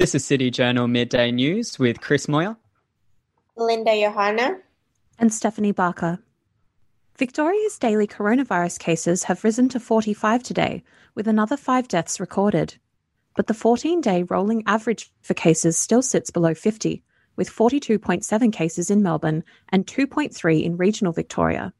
This is City Journal Midday News with Chris Moyer, Linda Johanna, and Stephanie Barker. Victoria's daily coronavirus cases have risen to 45 today, with another five deaths recorded. But the 14 day rolling average for cases still sits below 50, with 42.7 cases in Melbourne and 2.3 in regional Victoria.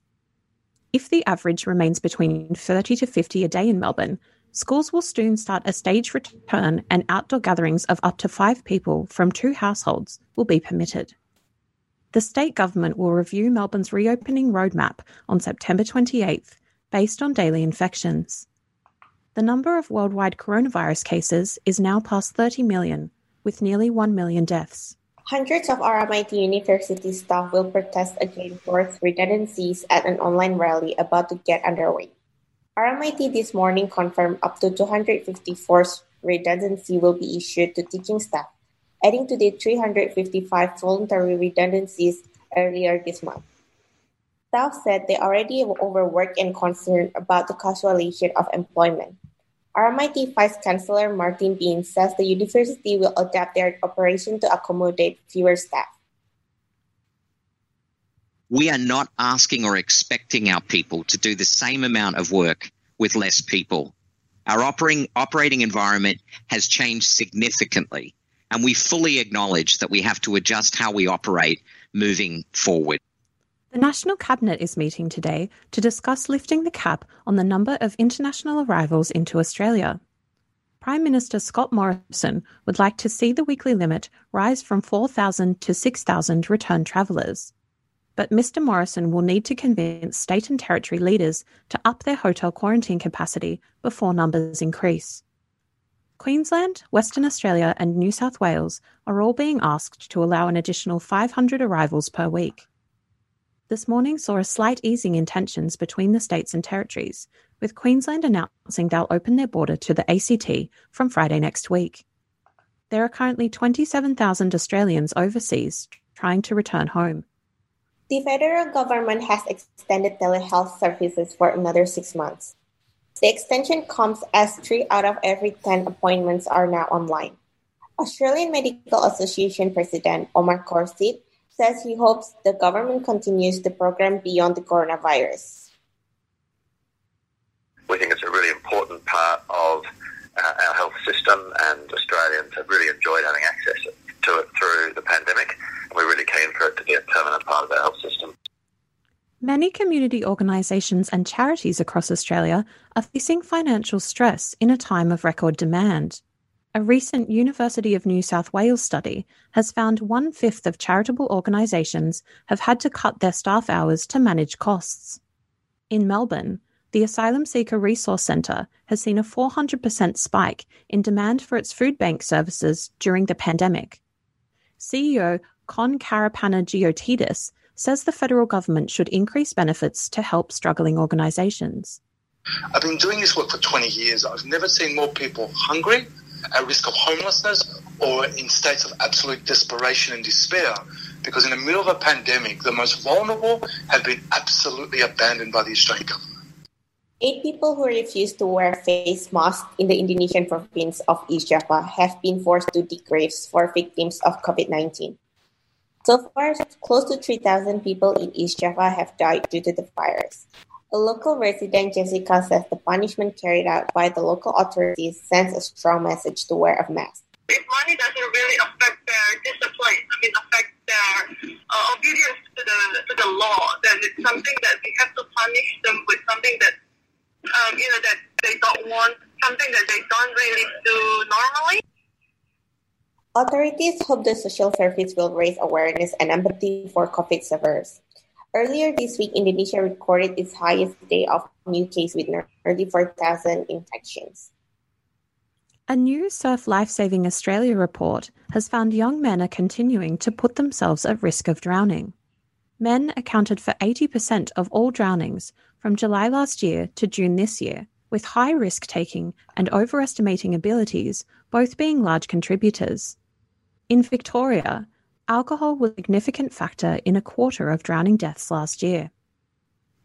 If the average remains between 30 to 50 a day in Melbourne, schools will soon start a staged return and outdoor gatherings of up to five people from two households will be permitted. The state government will review Melbourne's reopening roadmap on September 28th based on daily infections. The number of worldwide coronavirus cases is now past 30 million, with nearly 1 million deaths. Hundreds of RMIT University staff will protest against forced redundancies at an online rally about to get underway. RMIT this morning confirmed up to 250 forced redundancy will be issued to teaching staff adding to the 355 voluntary redundancies earlier this month. Staff said they already overworked and concerned about the casualization of employment. RMIT Vice Chancellor Martin Bean says the university will adapt their operation to accommodate fewer staff. We are not asking or expecting our people to do the same amount of work with less people. Our operating, operating environment has changed significantly and we fully acknowledge that we have to adjust how we operate moving forward. The National Cabinet is meeting today to discuss lifting the cap on the number of international arrivals into Australia. Prime Minister Scott Morrison would like to see the weekly limit rise from 4,000 to 6,000 return travellers. But Mr Morrison will need to convince state and territory leaders to up their hotel quarantine capacity before numbers increase. Queensland, Western Australia, and New South Wales are all being asked to allow an additional 500 arrivals per week. This morning saw a slight easing in tensions between the states and territories, with Queensland announcing they'll open their border to the ACT from Friday next week. There are currently 27,000 Australians overseas trying to return home. The federal government has extended telehealth services for another six months. The extension comes as three out of every 10 appointments are now online. Australian Medical Association President Omar Khorshid says he hopes the government continues the program beyond the coronavirus. We think it's a really important part of uh, our health system, and Australians have really enjoyed having access to it through the pandemic. We're really keen for it to be a permanent part of our health system. Many community organisations and charities across Australia are facing financial stress in a time of record demand. A recent University of New South Wales study has found one fifth of charitable organisations have had to cut their staff hours to manage costs. In Melbourne, the Asylum Seeker Resource Centre has seen a 400% spike in demand for its food bank services during the pandemic. CEO Con Karapanagiotis says the federal government should increase benefits to help struggling organisations. I've been doing this work for 20 years. I've never seen more people hungry, at risk of homelessness, or in states of absolute desperation and despair. Because in the middle of a pandemic, the most vulnerable have been absolutely abandoned by the Australian government. Eight people who refused to wear face masks in the Indonesian province of East Java have been forced to dig graves for victims of COVID 19. So far, close to 3,000 people in East Java have died due to the virus. A local resident, Jessica, says the punishment carried out by the local authorities sends a strong message to wear a mask. If money doesn't really affect their discipline, I mean, affect their uh, obedience to the to the law, then it's something that we have to punish them with something that um, you know that they don't want, something that they don't really do normally. Authorities hope the social service will raise awareness and empathy for COVID sufferers. Earlier this week, Indonesia recorded its highest day of new cases with nearly 4,000 infections. A new Surf Lifesaving Australia report has found young men are continuing to put themselves at risk of drowning. Men accounted for 80% of all drownings from July last year to June this year, with high risk taking and overestimating abilities both being large contributors. In Victoria, alcohol was a significant factor in a quarter of drowning deaths last year.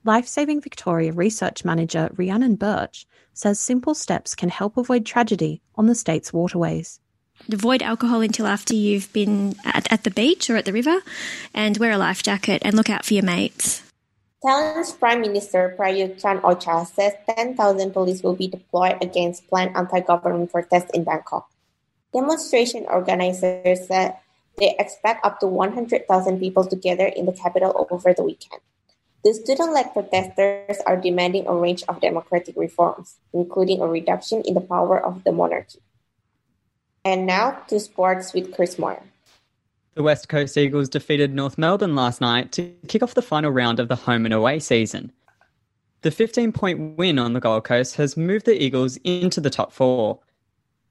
Lifesaving Victoria research manager Rhiannon Birch says simple steps can help avoid tragedy on the state's waterways. Avoid alcohol until after you've been at, at the beach or at the river, and wear a life jacket and look out for your mates. Thailand's Prime Minister Prayut Chan-o-cha says 10,000 police will be deployed against planned anti-government protests in Bangkok. Demonstration organizers said they expect up to 100,000 people to gather in the capital over the weekend. The student-led protesters are demanding a range of democratic reforms, including a reduction in the power of the monarchy. And now to sports with Chris Moyer. The West Coast Eagles defeated North Melbourne last night to kick off the final round of the home and away season. The 15 point win on the Gold Coast has moved the Eagles into the top four.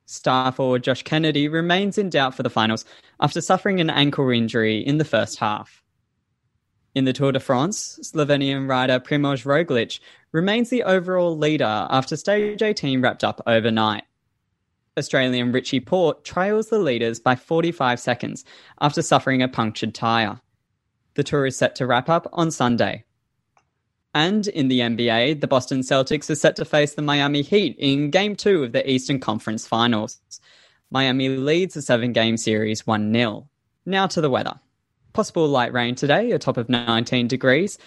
Star forward Josh Kennedy remains in doubt for the finals after suffering an ankle injury in the first half. In the Tour de France, Slovenian rider Primoz Roglic remains the overall leader after stage 18 wrapped up overnight. Australian Richie Porte trails the leaders by 45 seconds after suffering a punctured tyre. The tour is set to wrap up on Sunday. And in the NBA, the Boston Celtics are set to face the Miami Heat in Game 2 of the Eastern Conference Finals. Miami leads the seven game series 1 0. Now to the weather. Possible light rain today, a top of 19 degrees.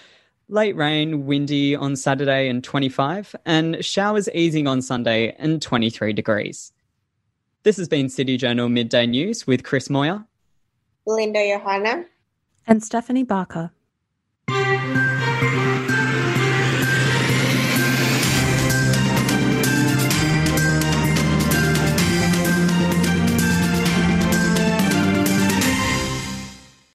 Late rain, windy on Saturday and 25, and showers easing on Sunday and 23 degrees. This has been City Journal Midday News with Chris Moyer, Linda Johanna, and Stephanie Barker.